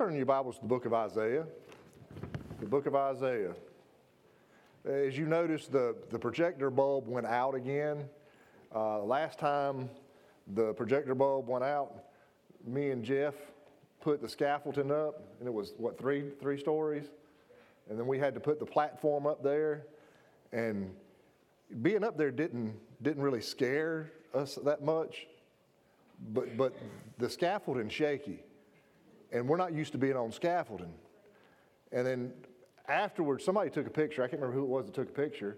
turn your Bibles to the book of Isaiah. The book of Isaiah. As you notice, the, the projector bulb went out again. Uh, last time the projector bulb went out, me and Jeff put the scaffolding up, and it was, what, three, three stories? And then we had to put the platform up there. And being up there didn't, didn't really scare us that much, but, but the scaffolding shaky. And we're not used to being on scaffolding. And then afterwards, somebody took a picture. I can't remember who it was that took a picture.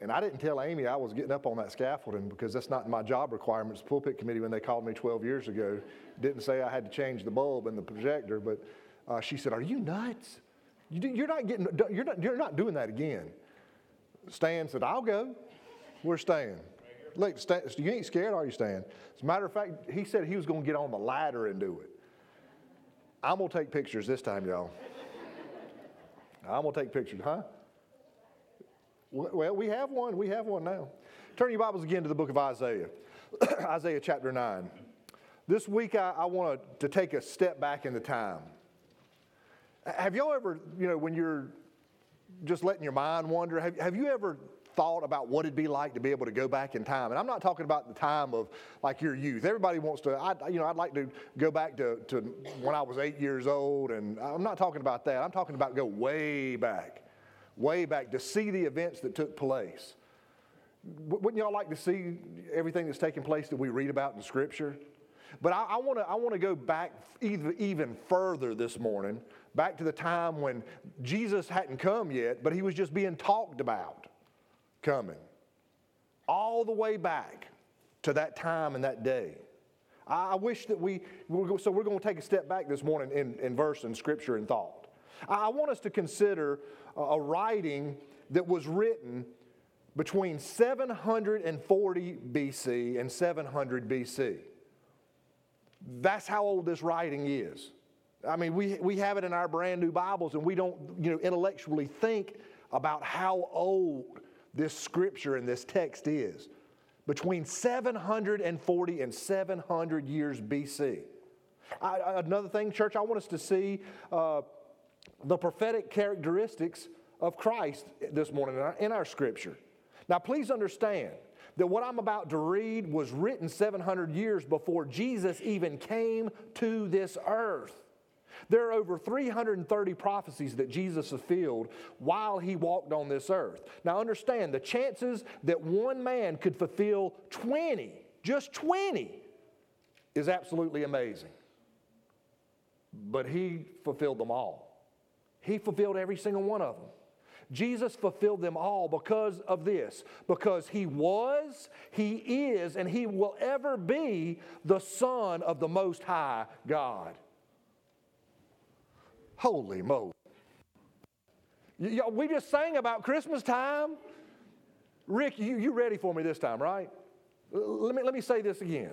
And I didn't tell Amy I was getting up on that scaffolding because that's not my job requirements. The pulpit committee, when they called me 12 years ago, didn't say I had to change the bulb and the projector, but uh, she said, "Are you nuts? You are not getting. You're not. You're not doing that again." Stan said, "I'll go. We're staying." Look, Stan, you ain't scared, are you, Stan? As a matter of fact, he said he was going to get on the ladder and do it. I'm going to take pictures this time, y'all. I'm going to take pictures, huh? Well, we have one. We have one now. Turn your Bibles again to the book of Isaiah, Isaiah chapter 9. This week, I, I want to take a step back in the time. Have y'all ever, you know, when you're just letting your mind wander, have, have you ever thought about what it'd be like to be able to go back in time. And I'm not talking about the time of like your youth. Everybody wants to, I, you know, I'd like to go back to, to when I was eight years old. And I'm not talking about that. I'm talking about go way back, way back to see the events that took place. Wouldn't y'all like to see everything that's taking place that we read about in Scripture? But I, want to I wanna go back even, even further this morning, back to the time when Jesus hadn't come yet, but he was just being talked about coming. All the way back to that time and that day. I wish that we, so we're going to take a step back this morning in, in verse and scripture and thought. I want us to consider a writing that was written between 740 BC and 700 BC. That's how old this writing is. I mean, we, we have it in our brand new Bibles and we don't, you know, intellectually think about how old this scripture and this text is between 740 and 700 years BC. I, another thing, church, I want us to see uh, the prophetic characteristics of Christ this morning in our, in our scripture. Now, please understand that what I'm about to read was written 700 years before Jesus even came to this earth. There are over 330 prophecies that Jesus fulfilled while he walked on this earth. Now, understand the chances that one man could fulfill 20, just 20, is absolutely amazing. But he fulfilled them all. He fulfilled every single one of them. Jesus fulfilled them all because of this, because he was, he is, and he will ever be the Son of the Most High God. Holy moly. We just sang about Christmas time. Rick, you, you ready for me this time, right? Let me, let me say this again.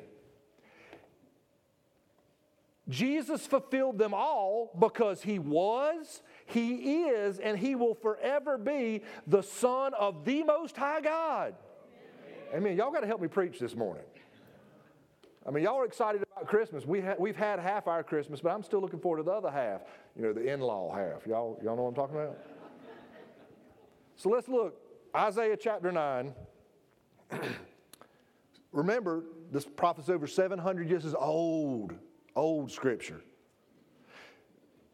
Jesus fulfilled them all because he was, he is, and he will forever be the Son of the Most High God. Amen. Amen. Y'all got to help me preach this morning. I mean, y'all are excited about Christmas. We ha- we've had half our Christmas, but I'm still looking forward to the other half, you know, the in law half. Y'all, y'all know what I'm talking about? so let's look. Isaiah chapter 9. Remember, this prophet's over 700 years, is old, old scripture.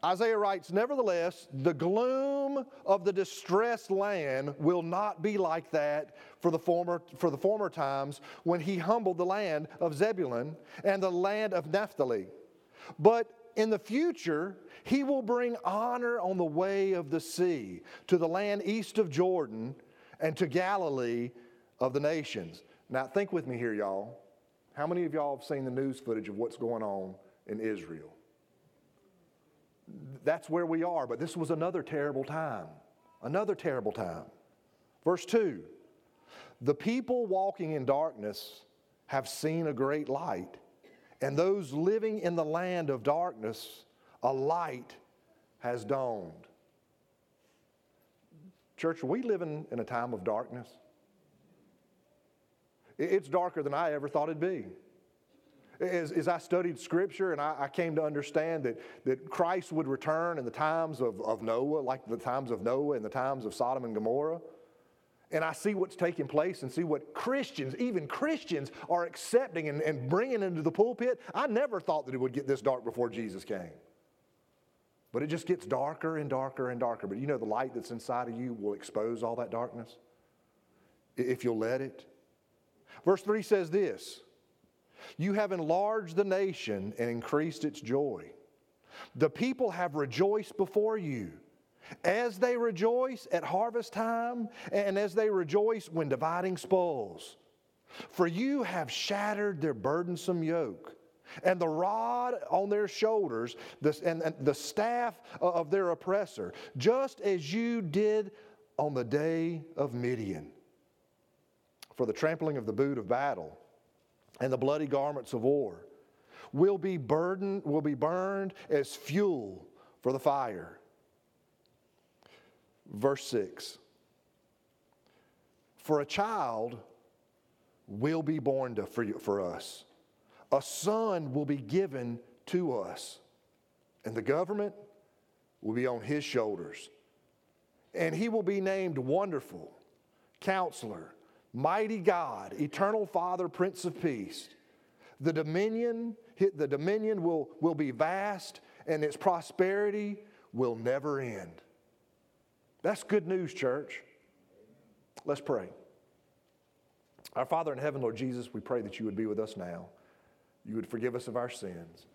Isaiah writes, Nevertheless, the gloom of the distressed land will not be like that for the former, for the former times when he humbled the land of Zebulun and the land of Naphtali. But in the future, he will bring honor on the way of the sea to the land east of Jordan and to Galilee of the nations. Now, think with me here, y'all. How many of y'all have seen the news footage of what's going on in Israel? That's where we are. But this was another terrible time. Another terrible time. Verse 2 The people walking in darkness have seen a great light, and those living in the land of darkness, a light has dawned. Church, are we living in a time of darkness? It's darker than I ever thought it'd be. As, as I studied Scripture and I, I, came to understand that, that Christ would return in the times of, of Noah, like the times of Noah and the times of Sodom and Gomorrah, and I see what's taking place and see what Christians, even Christians, are accepting and, and bringing into the pulpit, I never thought that it would get this dark before Jesus came. But it just gets darker and darker and darker. But you know, the light that's inside of you will expose all that darkness if you'll let it. Verse 3 says this You have enlarged the nation and increased its joy. The people have rejoiced before you. As they rejoice at harvest time, and as they rejoice when dividing spoils. For you have shattered their burdensome yoke and the rod on their shoulders, and, the staff of their oppressor, just as you did on the day of Midian. For the trampling of the boot of battle and the bloody garments of war will be burdened, will be burned as fuel for the fire. Verse 6 For a child will be born to, for, for us a son will be given to us, and the government will be on his shoulders. And he will be named Wonderful, Counselor, Mighty God, Eternal Father, Prince of Peace. The dominion, the dominion will, will be vast, and its prosperity will never end. That's good news, church. Let's pray. Our Father in heaven, Lord Jesus, we pray that you would be with us now. You would forgive us of our sins.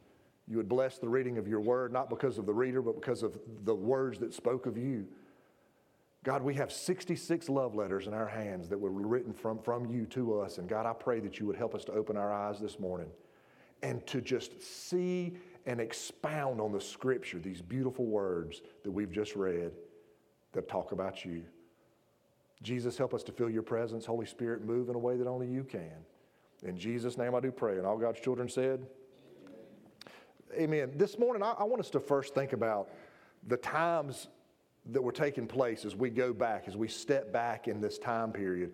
You would bless the reading of your word, not because of the reader, but because of the words that spoke of you. God, we have 66 love letters in our hands that were written from, from you to us. And God, I pray that you would help us to open our eyes this morning and to just see and expound on the scripture, these beautiful words that we've just read that talk about you. Jesus, help us to feel your presence. Holy Spirit, move in a way that only you can. In Jesus' name I do pray. And all God's children said, Amen. Amen. This morning, I, I want us to first think about the times that were taking place as we go back, as we step back in this time period.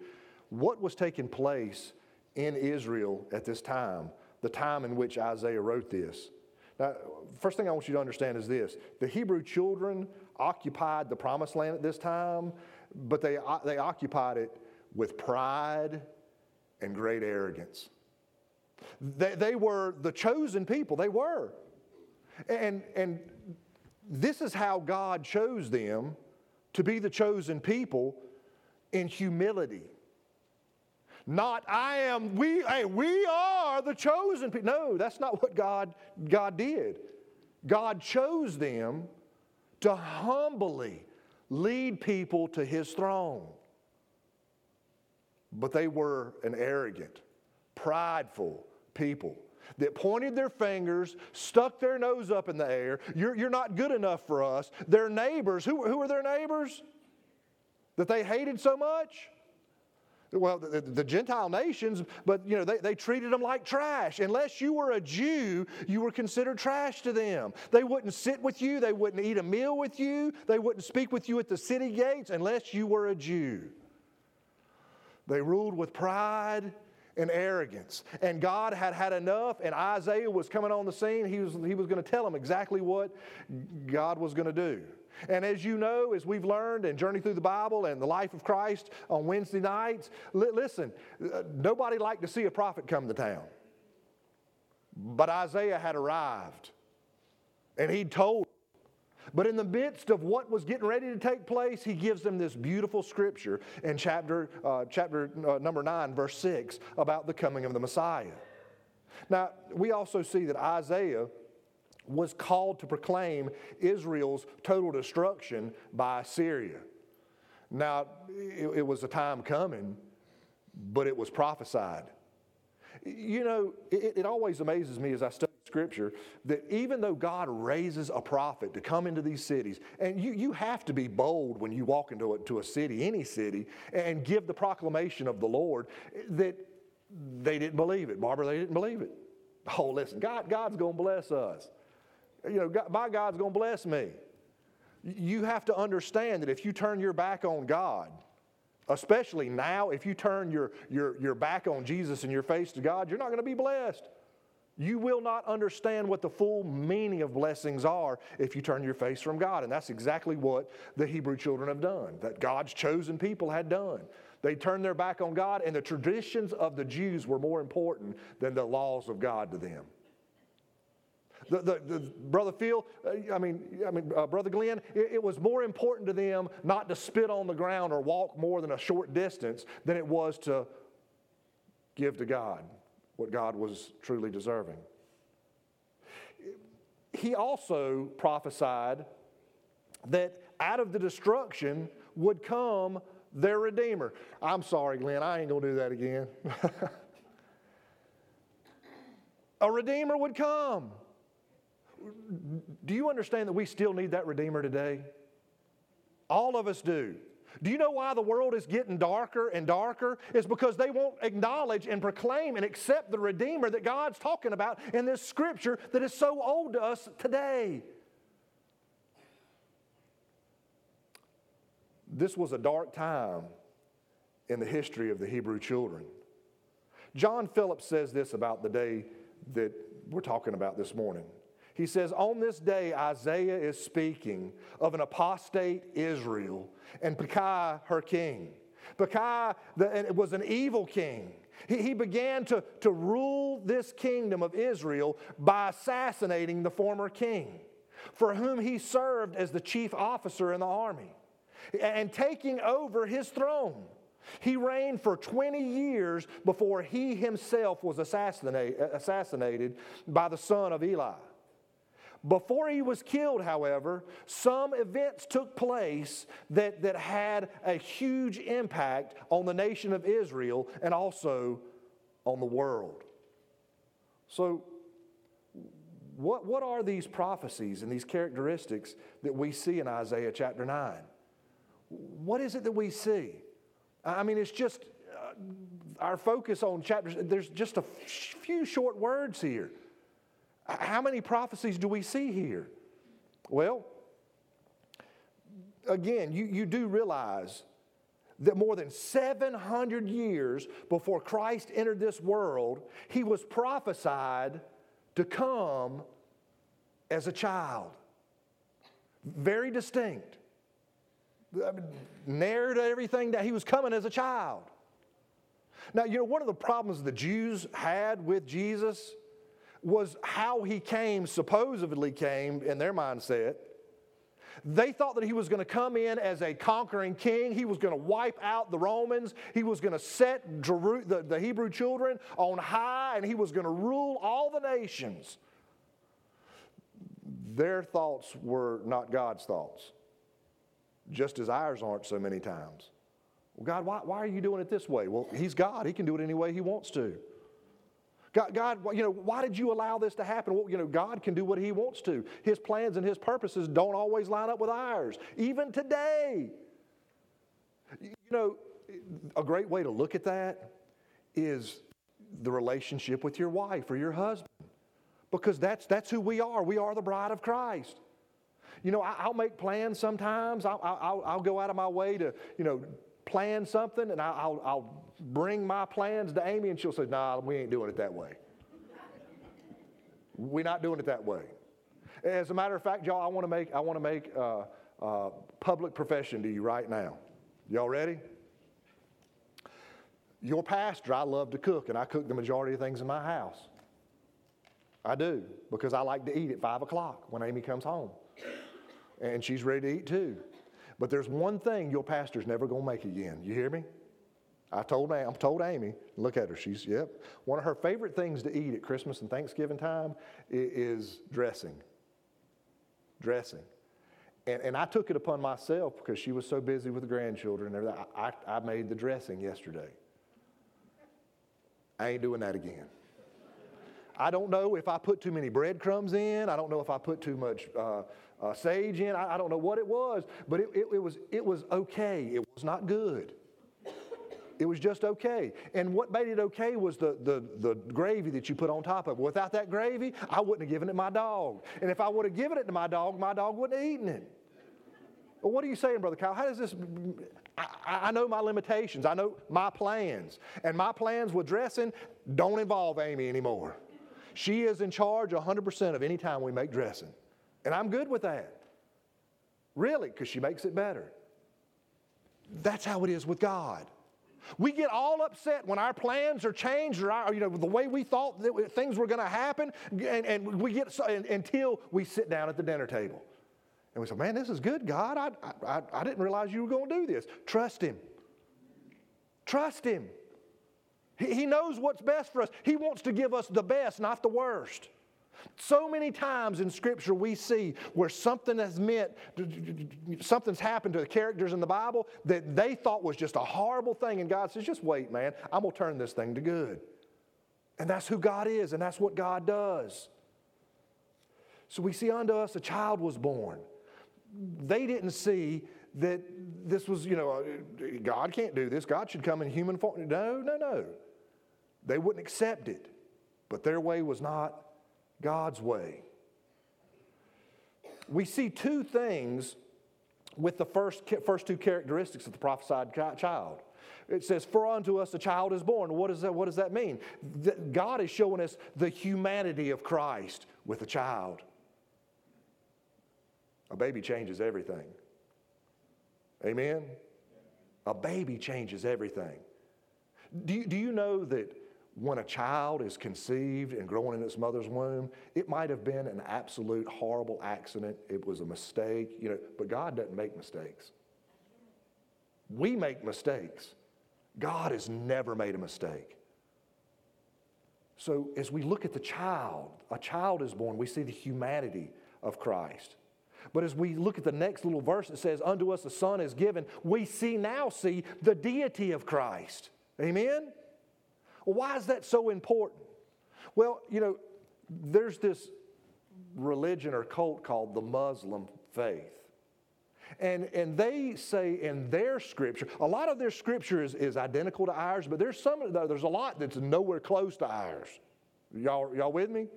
What was taking place in Israel at this time, the time in which Isaiah wrote this? Now, first thing I want you to understand is this the Hebrew children occupied the promised land at this time, but they, uh, they occupied it with pride and great arrogance. They, they were the chosen people, they were. And, and this is how God chose them to be the chosen people in humility. Not I am, we, hey, we are the chosen people. No, that's not what God, God did. God chose them to humbly lead people to his throne but they were an arrogant, prideful people that pointed their fingers, stuck their nose up in the air. You're, you're not good enough for us. Their neighbors, who, who were their neighbors that they hated so much? Well, the, the, Gentile nations, but you know, they, they treated them like trash. Unless you were a Jew, you were considered trash to them. They wouldn't sit with you, they wouldn't eat a meal with you, they wouldn't speak with you at the city gates unless you were a Jew. They ruled with pride and arrogance. And God had had enough, and Isaiah was coming on the scene. He was, he was going to tell them exactly what God was going to do. And as you know, as we've learned and journeyed through the Bible and the life of Christ on Wednesday nights, li- listen, uh, nobody liked to see a prophet come to town. But Isaiah had arrived, and he told but in the midst of what was getting ready to take place, he gives them this beautiful scripture in chapter, uh, chapter uh, number 9, verse 6, about the coming of the Messiah. Now, we also see that Isaiah was called to proclaim Israel's total destruction by Assyria. Now, it, it was a time coming, but it was prophesied. You know, it, it always amazes me as I study Scripture that even though God raises a prophet to come into these cities, and you, you have to be bold when you walk into a, to a city, any city, and give the proclamation of the Lord, that they didn't believe it. Barbara, they didn't believe it. Oh, listen, God, God's going to bless us. You know, God, my God's going to bless me. You have to understand that if you turn your back on God, especially now, if you turn your, your, your back on Jesus and your face to God, you're not going to be blessed. You will not understand what the full meaning of blessings are if you turn your face from God. And that's exactly what the Hebrew children have done, that God's chosen people had done. They turned their back on God, and the traditions of the Jews were more important than the laws of God to them. The, the, the, brother Phil, uh, I mean, I mean, uh, brother Glenn, it, it, was more important to them not to spit on the ground or walk more than a short distance than it was to give to God what God was truly deserving. He also prophesied that out of the destruction would come their Redeemer. I'm sorry, Glenn, I ain't gonna do that again. a Redeemer would come. Do you understand that we still need that Redeemer today? All of us do. Do you know why the world is getting darker and darker? It's because they won't acknowledge and proclaim and accept the Redeemer that God's talking about in this scripture that is so old to us today. This was a dark time in the history of the Hebrew children. John Phillips says this about the day that we're talking about this morning. He says, On this day, Isaiah is speaking of an apostate Israel and Pekah, her king. Pekah the, was an evil king. He, he began to, to rule this kingdom of Israel by assassinating the former king, for whom he served as the chief officer in the army, and taking over his throne. He reigned for 20 years before he himself was assassinated by the son of Eli. Before he was killed, however, some events took place that, that had a huge impact on the nation of Israel and also on the world. So, what, what are these prophecies and these characteristics that we see in Isaiah chapter 9? What is it that we see? I mean, it's just uh, our focus on chapters, there's just a few short words here. How many prophecies do we see here? Well, again, you, you do realize that more than 700 years before Christ entered this world, he was prophesied to come as a child. Very distinct. I mean, narrowed everything that he was coming as a child. Now, you know, one of the problems the Jews had with Jesus was how he came, supposedly came in their mindset. They thought that he was going to come in as a conquering king. He was going to wipe out the Romans. He was going to set the, the Hebrew children on high, and he was going to rule all the nations. Their thoughts were not God's thoughts, just as ours aren't so many times. Well, God, why, why are you doing it this way? Well, He's God. He can do it any way He wants to. God, God, you know, why did you allow this to happen? Well, you know, God can do what He wants to. His plans and His purposes don't always line up with ours, even today. You know, a great way to look at that is the relationship with your wife or your husband, because that's, that's who we are. We are the bride of Christ. You know, I, will make plans sometimes. I'll, I'll, I'll, go out of my way to, you know, plan something, and I'll, I'll bring my plans to Amy, and she'll say, Nah, we ain't doing it that way. We're not doing it that way. As a matter of fact, y'all, I want to make I want to make public profession to you right now. Y'all ready? Your pastor, I love to cook, and I cook the majority of things in my house. I do because I like to eat at five o'clock when Amy comes home, and she's ready to eat too. But there's one thing your pastor's never going to make again. You hear me? I told, I told Amy, look at her, she's, yep. One of her favorite things to eat at Christmas and Thanksgiving time is dressing. Dressing. And, and I took it upon myself because she was so busy with the grandchildren and everything. I, I, I made the dressing yesterday. I ain't doing that again. I don't know if I put too many breadcrumbs in. I don't know if I put too much uh, uh, sage in. I, I, don't know what it was, but it, it, it, was, it was okay. It was not good. It was just okay. And what made it okay was the, the, the gravy that you put on top of it. Without that gravy, I wouldn't have given it my dog. And if I would have given it to my dog, my dog wouldn't have eaten it. Well, what are you saying, Brother Kyle? How does this? I, I, know my limitations. I know my plans. And my plans with dressing don't involve Amy anymore. She is in charge 100% of any time we make dressing. And I'm good with that. Really, because she makes it better. That's how it is with God. We get all upset when our plans are changed or our, you know, the way we thought that things were going to happen, and, and we get so, and, until we sit down at the dinner table. And we say, Man, this is good, God. I, I, I didn't realize you were going to do this. Trust Him. Trust Him. He, he knows what's best for us. He wants to give us the best, not the worst. So many times in Scripture we see where something has meant, something's happened to the characters in the Bible that they thought was just a horrible thing, and God says, just wait, man, I'm going to turn this thing to good. And that's who God is, and that's what God does. So we see unto us a child was born. They didn't see that this was, you know, God can't do this. God should come in human form. No, no, no. They wouldn't accept it. But their way was not God's way. We see two things with the first, first two characteristics of the prophesied child. It says, For unto us a child is born. What, is that, what does that mean? That God is showing us the humanity of Christ with a child. A baby changes everything. Amen? A baby changes everything. Do you, do you know that when a child is conceived and growing in its mother's womb, it might have been an absolute horrible accident. It was a mistake, you know, but God doesn't make mistakes. We make mistakes. God has never made a mistake. So as we look at the child, a child is born, we see the humanity of Christ. But as we look at the next little verse that says, Unto us a son is given, we see now see the deity of Christ. Amen? Why is that so important? Well, you know, there's this religion or cult called the Muslim faith. And, and they say in their scripture, a lot of their scripture is, is identical to ours, but there's some there's a lot that's nowhere close to ours. Y'all, y'all with me?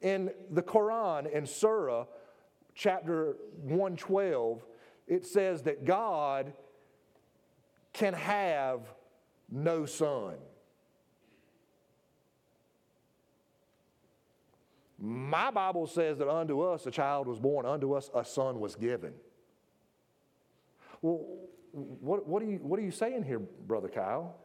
In the Quran, in Surah chapter 112, it says that God can have no son. My Bible says that unto us a child was born, unto us a son was given. Well, what, what, are, you, what are you saying here, Brother Kyle?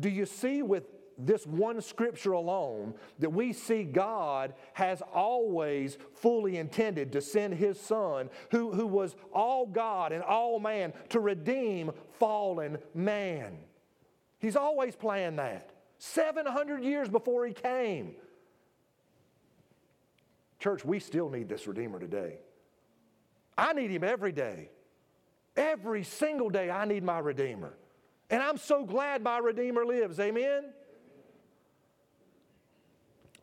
Do you see with this one scripture alone that we see God has always fully intended to send his son, who, who was all God and all man, to redeem fallen man? He's always planned that. 700 years before he came. Church, we still need this Redeemer today. I need him every day. Every single day, I need my Redeemer. And I'm so glad my Redeemer lives. Amen?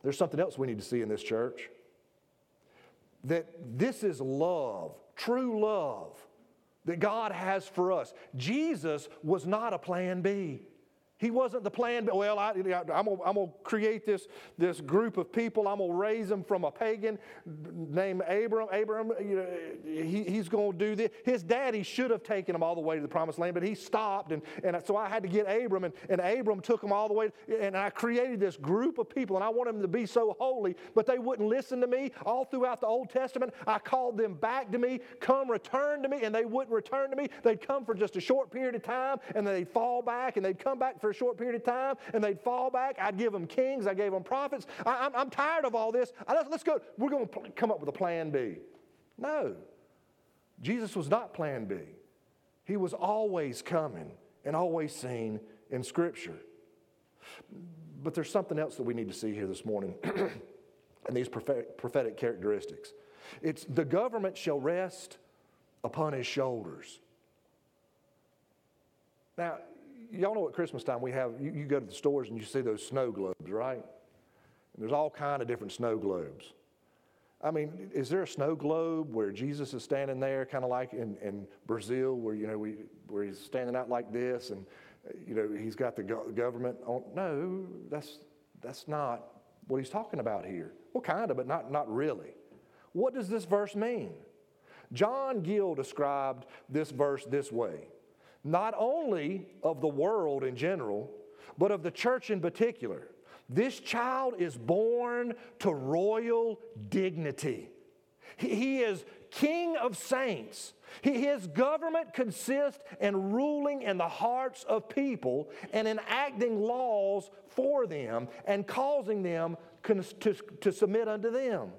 There's something else we need to see in this church that this is love, true love that God has for us. Jesus was not a plan B. He wasn't the plan, well, I, am going to create this, this group of people. I'm going to raise them from a pagan named Abram. Abram, you know, he, he's going to do this. His daddy should have taken him all the way to the promised land, but he stopped. And, and so I had to get Abram, and, and Abram took him all the way. And I created this group of people, and I wanted them to be so holy, but they wouldn't listen to me. All throughout the Old Testament, I called them back to me, come return to me, and they wouldn't return to me. They'd come for just a short period of time, and then they'd fall back, and they'd come back for a short period of time and they'd fall back. I'd give them kings, I gave them prophets. I, am tired of all this. I, let's go. We're going to come up with a plan B. No. Jesus was not plan B. He was always coming and always seen in Scripture. But there's something else that we need to see here this morning and these prophetic, prophetic characteristics. It's the government shall rest upon his shoulders. Now, y'all know at Christmas time we have, you, you, go to the stores and you see those snow globes, right? And there's all kind of different snow globes. I mean, is there a snow globe where Jesus is standing there, kind of like in, in Brazil, where you know we, where he's standing out like this, and you know he's got the go- government on? No, that's that's not what he's talking about here. Well, kind of, but not not really. What does this verse mean? John Gill described this verse this way not only of the world in general, but of the church in particular. This child is born to royal dignity. He is king of saints. His government consists in ruling in the hearts of people and enacting laws for them and causing them to, to submit unto them.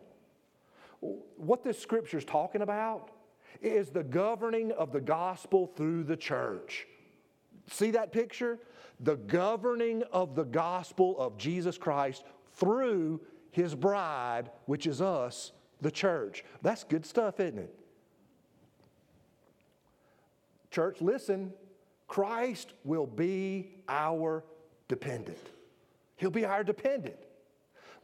What this scripture is talking about is the governing of the gospel through the church. See that picture? The governing of the gospel of Jesus Christ through his bride, which is us, the church. That's good stuff, isn't it? Church, listen. Christ will be our dependent. He'll be our dependent.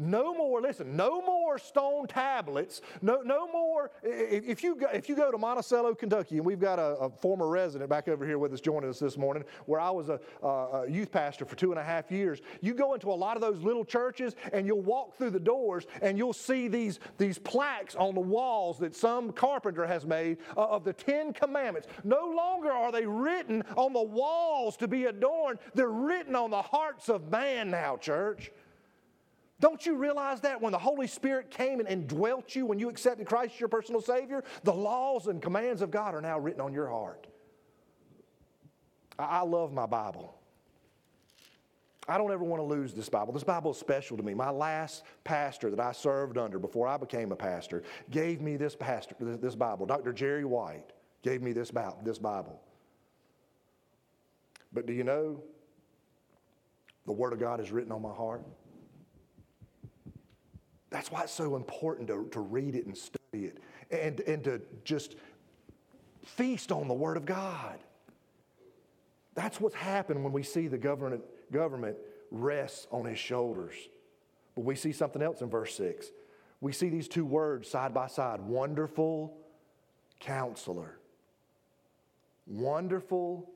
No more, listen, no more stone tablets. No, no more. If you, go, if you go to Monticello, Kentucky, and we've got a, a, former resident back over here with us joining us this morning, where I was a, a youth pastor for two and a half years, you go into a lot of those little churches and you'll walk through the doors and you'll see these, these plaques on the walls that some carpenter has made uh, of the Ten Commandments. No longer are they written on the walls to be adorned, they're written on the hearts of man now, church. Don't you realize that when the Holy Spirit came and, and dwelt you, when you accepted Christ as your personal Savior, the laws and commands of God are now written on your heart? I, I love my Bible. I don't ever want to lose this Bible. This Bible is special to me. My last pastor that I served under before I became a pastor gave me this pastor, this Bible. Dr. Jerry White gave me this Bible. But do you know the Word of God is written on my heart? That's why it's so important to, to read it and study it and, and to just feast on the Word of God. That's what's happened when we see the government, government rests on his shoulders. But we see something else in verse 6. We see these two words side by side wonderful counselor. Wonderful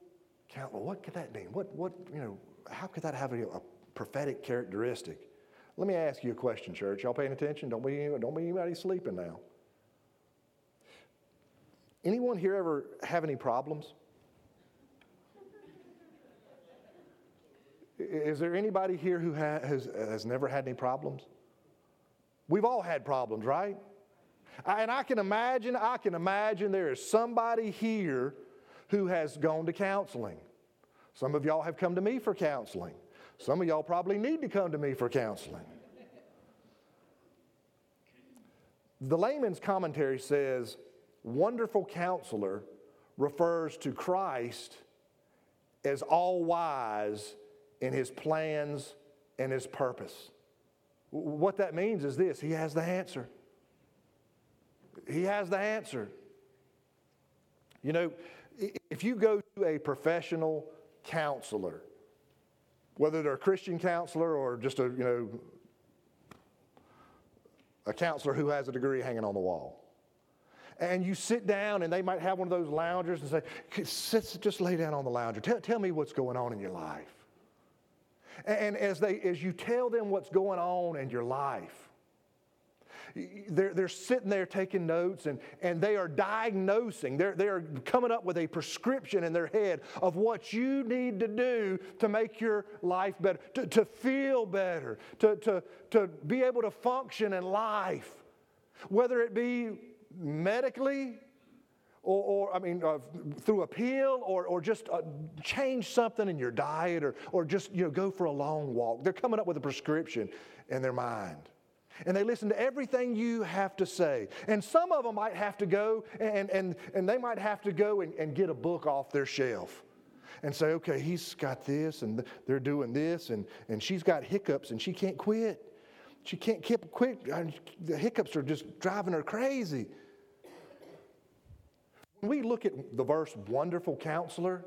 counselor. What could that mean? What, what, you know, how could that have a, a prophetic characteristic? Let me ask you a question, church. Y'all paying attention? Don't be, don't be anybody sleeping now. Anyone here ever have any problems? Is there anybody here who has, has never had any problems? We've all had problems, right? And I can imagine, I can imagine there is somebody here who has gone to counseling. Some of y'all have come to me for counseling. Some of y'all probably need to come to me for counseling. The layman's commentary says, Wonderful counselor refers to Christ as all wise in his plans and his purpose. What that means is this He has the answer. He has the answer. You know, if you go to a professional counselor, whether they're a Christian counselor or just a, you know, a counselor who has a degree hanging on the wall. And you sit down, and they might have one of those loungers and say, sit, just lay down on the lounger. Tell, tell me what's going on in your life. And as, they, as you tell them what's going on in your life, they're, they're sitting there taking notes and, and they are diagnosing, they're, they're coming up with a prescription in their head of what you need to do to make your life better, to, to feel better, to, to, to be able to function in life, whether it be medically. Or, or I mean, uh, through a pill, or, or just uh, change something in your diet, or, or just you know, go for a long walk. They're coming up with a prescription in their mind and they listen to everything you have to say. And some of them might have to go and, and, and they might have to go and, and get a book off their shelf and say, okay, he's got this and they're doing this and, and she's got hiccups and she can't quit. She can't keep quit. Uh, the hiccups are just driving her crazy. When we look at the verse, wonderful counselor,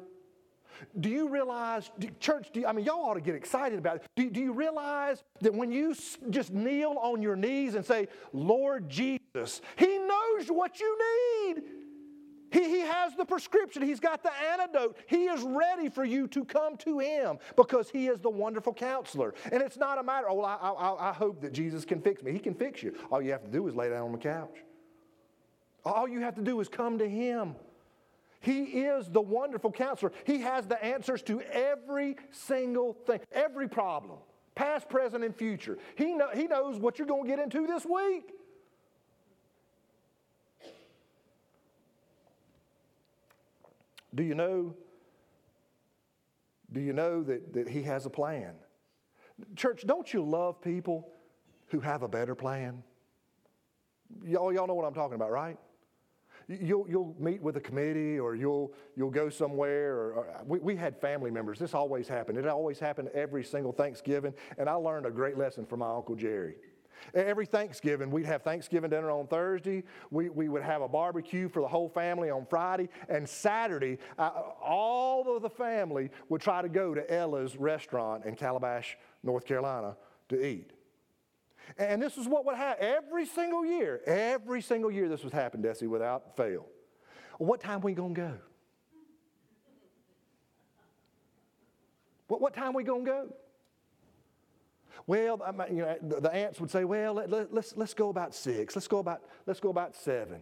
do you realize, church, do you, I mean, y'all ought to get excited about it. Do, do you realize that when you just kneel on your knees and say, Lord Jesus, He knows what you need? He, he has the prescription. He's got the antidote. He is ready for you to come to Him because He is the wonderful counselor. And it's not a matter, oh, well, I, I, I hope that Jesus can fix me. He can fix you. All you have to do is lay down on the couch. All you have to do is come to Him. He is the wonderful counselor. He has the answers to every single thing, every problem. past, present, and future. He, know, he knows what you're going to get into this week. Do you know? Do you know that, that He has a plan? Church, don't you love people who have a better plan? Y'all, y'all know what I'm talking about, right? You'll, you'll meet with a committee or you'll, you'll go somewhere. Or, or we, we had family members. This always happened. It always happened every single Thanksgiving. And I learned a great lesson from my Uncle Jerry. Every Thanksgiving, we'd have Thanksgiving dinner on Thursday. We, we would have a barbecue for the whole family on Friday. And Saturday, uh, all of the family would try to go to Ella's restaurant in Calabash, North Carolina to eat. And this is what would happen every single year. Every single year this would happen, Desi, without fail. what time we going to go? What, what time we going to go? Well, you know, the, the aunts would say, well, let, let, let's, let's go about six. Let's go about, let's go about seven.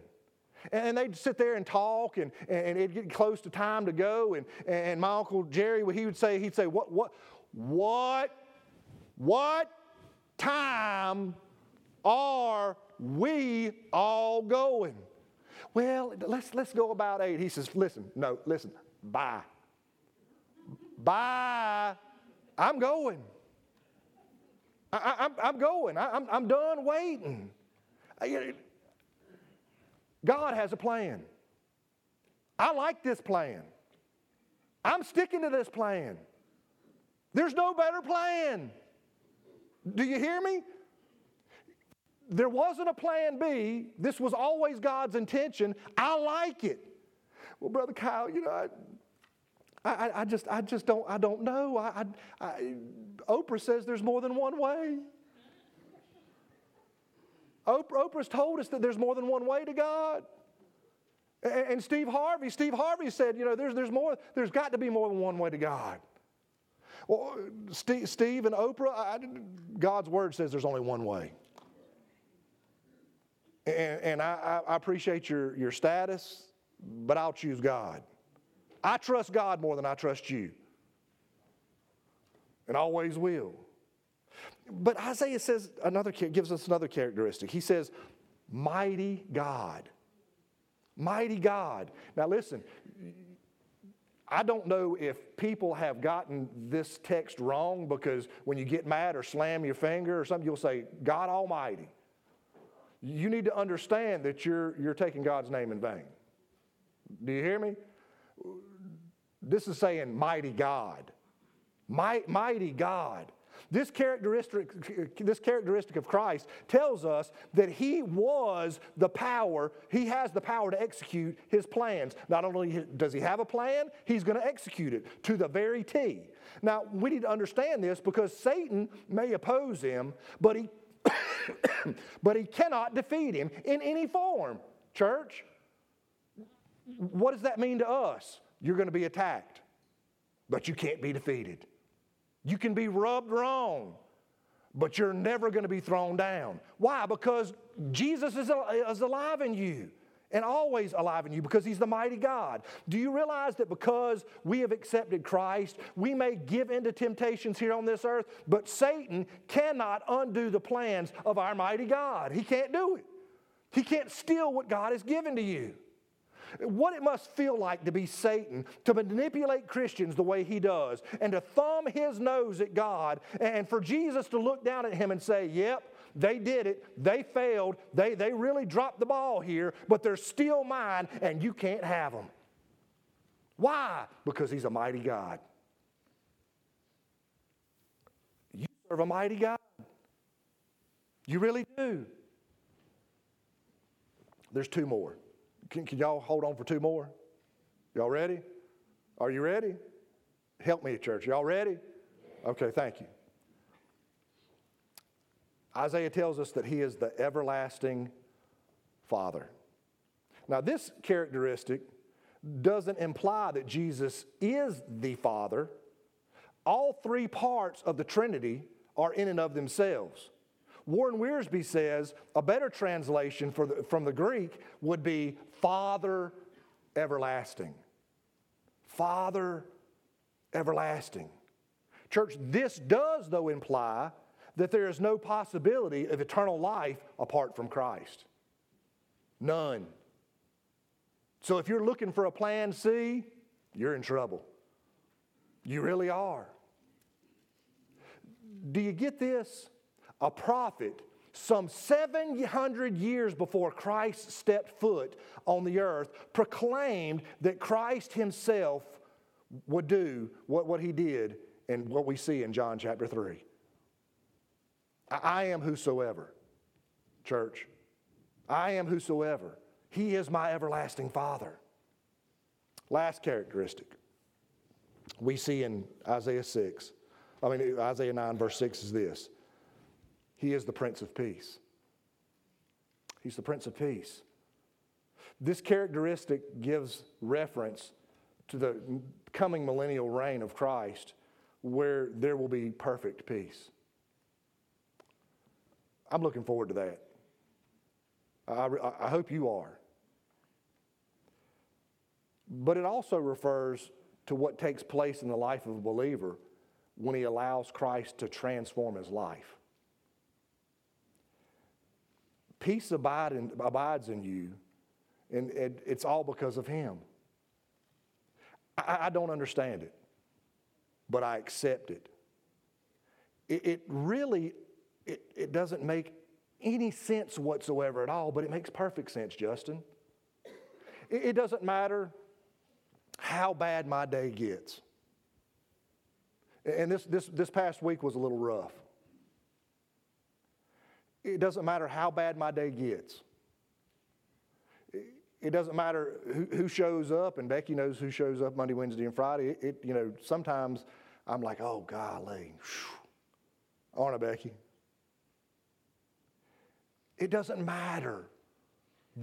And they'd sit there and talk, and, and it'd get close to time to go. And, and my Uncle Jerry, he would say, he'd say, what, what, what, what time are we all going? Well, let's, let's go about eight. He says, listen, no, listen, bye. Bye. I'm going. I, am going. I, I'm, I'm done waiting. God has a plan. I like this plan. I'm sticking to this plan. There's no better plan. Do you hear me? There wasn't a plan B. This was always God's intention. I like it. Well, Brother Kyle, you know, I, I, I, just, I just don't, I don't know. I, I, Oprah says there's more than one way. Oprah, Oprah's told us that there's more than one way to God. And, and Steve Harvey, Steve Harvey said, you know, there's, there's more, there's got to be more than one way to God. Well, Steve, Steve and Oprah, I, God's word says there's only one way. And, and I, I appreciate your, your status, but I'll choose God. I trust God more than I trust you, and always will. But Isaiah says another gives us another characteristic. He says, "Mighty God." Mighty God. Now listen, I don't know if people have gotten this text wrong because when you get mad or slam your finger or something, you'll say, God Almighty. You need to understand that you're, you're taking God's name in vain. Do you hear me? This is saying mighty God. mighty God. This characteristic, this characteristic of Christ tells us that He was the power, He has the power to execute His plans. Not only does He have a plan, He's going to execute it to the very T. Now, we need to understand this because Satan may oppose Him, but He, but he cannot defeat Him in any form. Church, what does that mean to us? You're going to be attacked, but you can't be defeated. You can be rubbed wrong, but you're never going to be thrown down. Why? Because Jesus is, is alive in you and always alive in you because he's the mighty God. Do you realize that because we have accepted Christ, we may give into temptations here on this earth, but Satan cannot undo the plans of our mighty God? He can't do it. He can't steal what God has given to you what it must feel like to be Satan, to manipulate Christians the way he does, and to thumb his nose at God, and for Jesus to look down at him and say, Yep, they did it, they failed, they, they really dropped the ball here, but they're still mine, and you can't have them. Why? Because he's a mighty God. You serve a mighty God. You really do. There's two more. Can, can y'all hold on for two more? Y'all ready? Are you ready? Help me, church. Y'all ready? Okay, thank you. Isaiah tells us that he is the everlasting Father. Now, this characteristic doesn't imply that Jesus is the Father. All three parts of the Trinity are in and of themselves. Warren Wiersbe says a better translation the, from the Greek would be Father everlasting. Father everlasting. Church, this does, though, imply that there is no possibility of eternal life apart from Christ. None. So if you're looking for a plan C, you're in trouble. You really are. Do you get this? A prophet, some 700 years before Christ stepped foot on the earth, proclaimed that Christ himself would do what, what he did and what we see in John chapter 3. I am whosoever, church. I am whosoever. He is my everlasting Father. Last characteristic we see in Isaiah 6, I mean, Isaiah 9, verse 6 is this He is the Prince of Peace. He's the Prince of Peace. This characteristic gives reference to the coming millennial reign of Christ where there will be perfect peace. I'm looking forward to that. I, I, hope you are. But it also refers to what takes place in the life of a believer when he allows Christ to transform his life. Peace abide in, abides in you, and it, it's all because of him. I, I, don't understand it, but I accept it. It, it really it, it doesn't make any sense whatsoever at all, but it makes perfect sense, Justin. It, it doesn't matter how bad my day gets. And this, this, this past week was a little rough. It doesn't matter how bad my day gets. It doesn't matter who, shows up, and Becky knows who shows up Monday, Wednesday, and Friday. It, you know, sometimes I'm like, oh, golly. Aren't I, Becky? It doesn't matter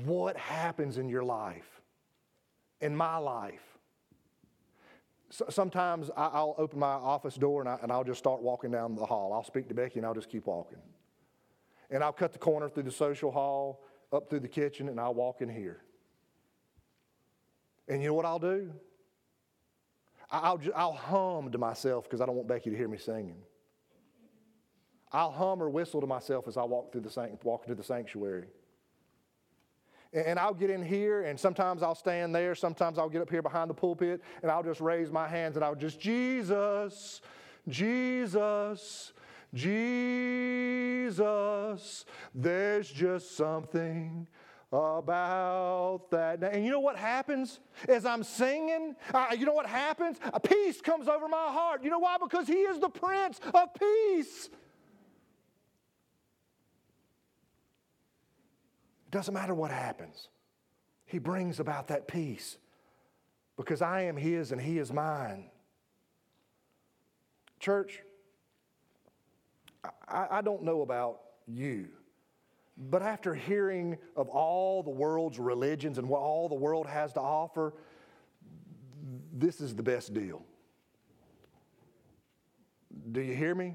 what happens in your life, in my life. So sometimes I'll open my office door and, I, will just start walking down the hall. I'll speak to Becky and I'll just keep walking. And I'll cut the corner through the social hall, up through the kitchen, and I'll walk in here. And you know what I'll do? I'll, I'll hum to myself because I don't want Becky to hear me singing. I'll hum or whistle to myself as I walk through the, walk into the sanctuary. And I'll get in here, and sometimes I'll stand there. Sometimes I'll get up here behind the pulpit, and I'll just raise my hands and I'll just, Jesus, Jesus, Jesus. There's just something about that. And you know what happens as I'm singing? Uh, you know what happens? A peace comes over my heart. You know why? Because He is the Prince of Peace. It doesn't matter what happens, He brings about that peace because I am His and He is mine. Church, I, I don't know about you, but after hearing of all the world's religions and what all the world has to offer, this is the best deal. Do you hear me?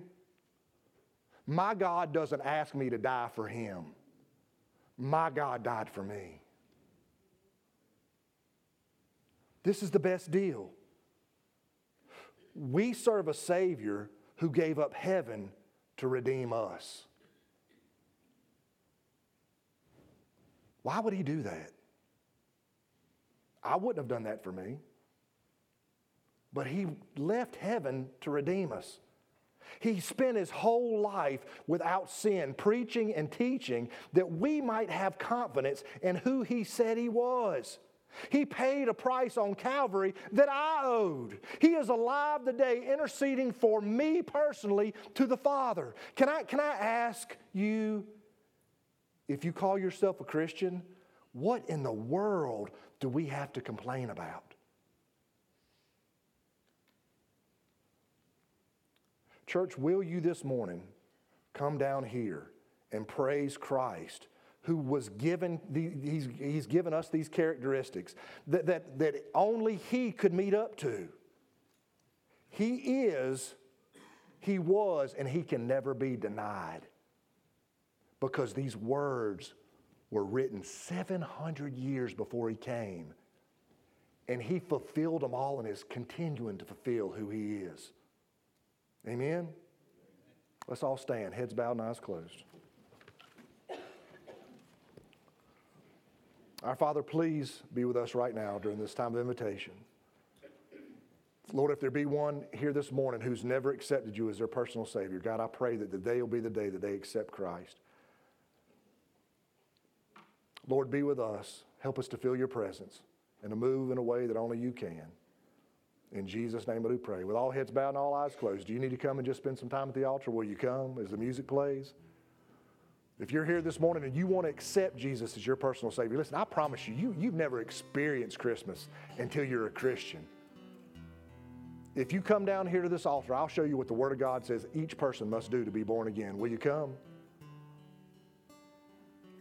My God doesn't ask me to die for Him. My God died for me. This is the best deal. We serve a Savior who gave up heaven to redeem us. Why would He do that? I wouldn't have done that for me. But He left heaven to redeem us. He spent his whole life without sin, preaching and teaching that we might have confidence in who he said he was. He paid a price on Calvary that I owed. He is alive today, interceding for me personally to the Father. Can I, can I ask you, if you call yourself a Christian, what in the world do we have to complain about? Church, will you this morning come down here and praise Christ? Who was given, he's, he's given us these characteristics that, that, that only He could meet up to. He is, He was, and He can never be denied because these words were written 700 years before He came. And He fulfilled them all and is continuing to fulfill who He is. Amen? Let's all stand, heads bowed and eyes closed. Our Father, please be with us right now during this time of invitation. Lord, if there be one here this morning who's never accepted you as their personal Savior, God, I pray that the day will be the day that they accept Christ. Lord, be with us. Help us to feel your presence and to move in a way that only you can. In Jesus' name I do pray. With all heads bowed and all eyes closed, do you need to come and just spend some time at the altar? Will you come as the music plays? If you're here this morning and you want to accept Jesus as your personal Savior, listen, I promise you, you you've never experienced Christmas until you're a Christian. If you come down here to this altar, I'll show you what the Word of God says each person must do to be born again. Will you come?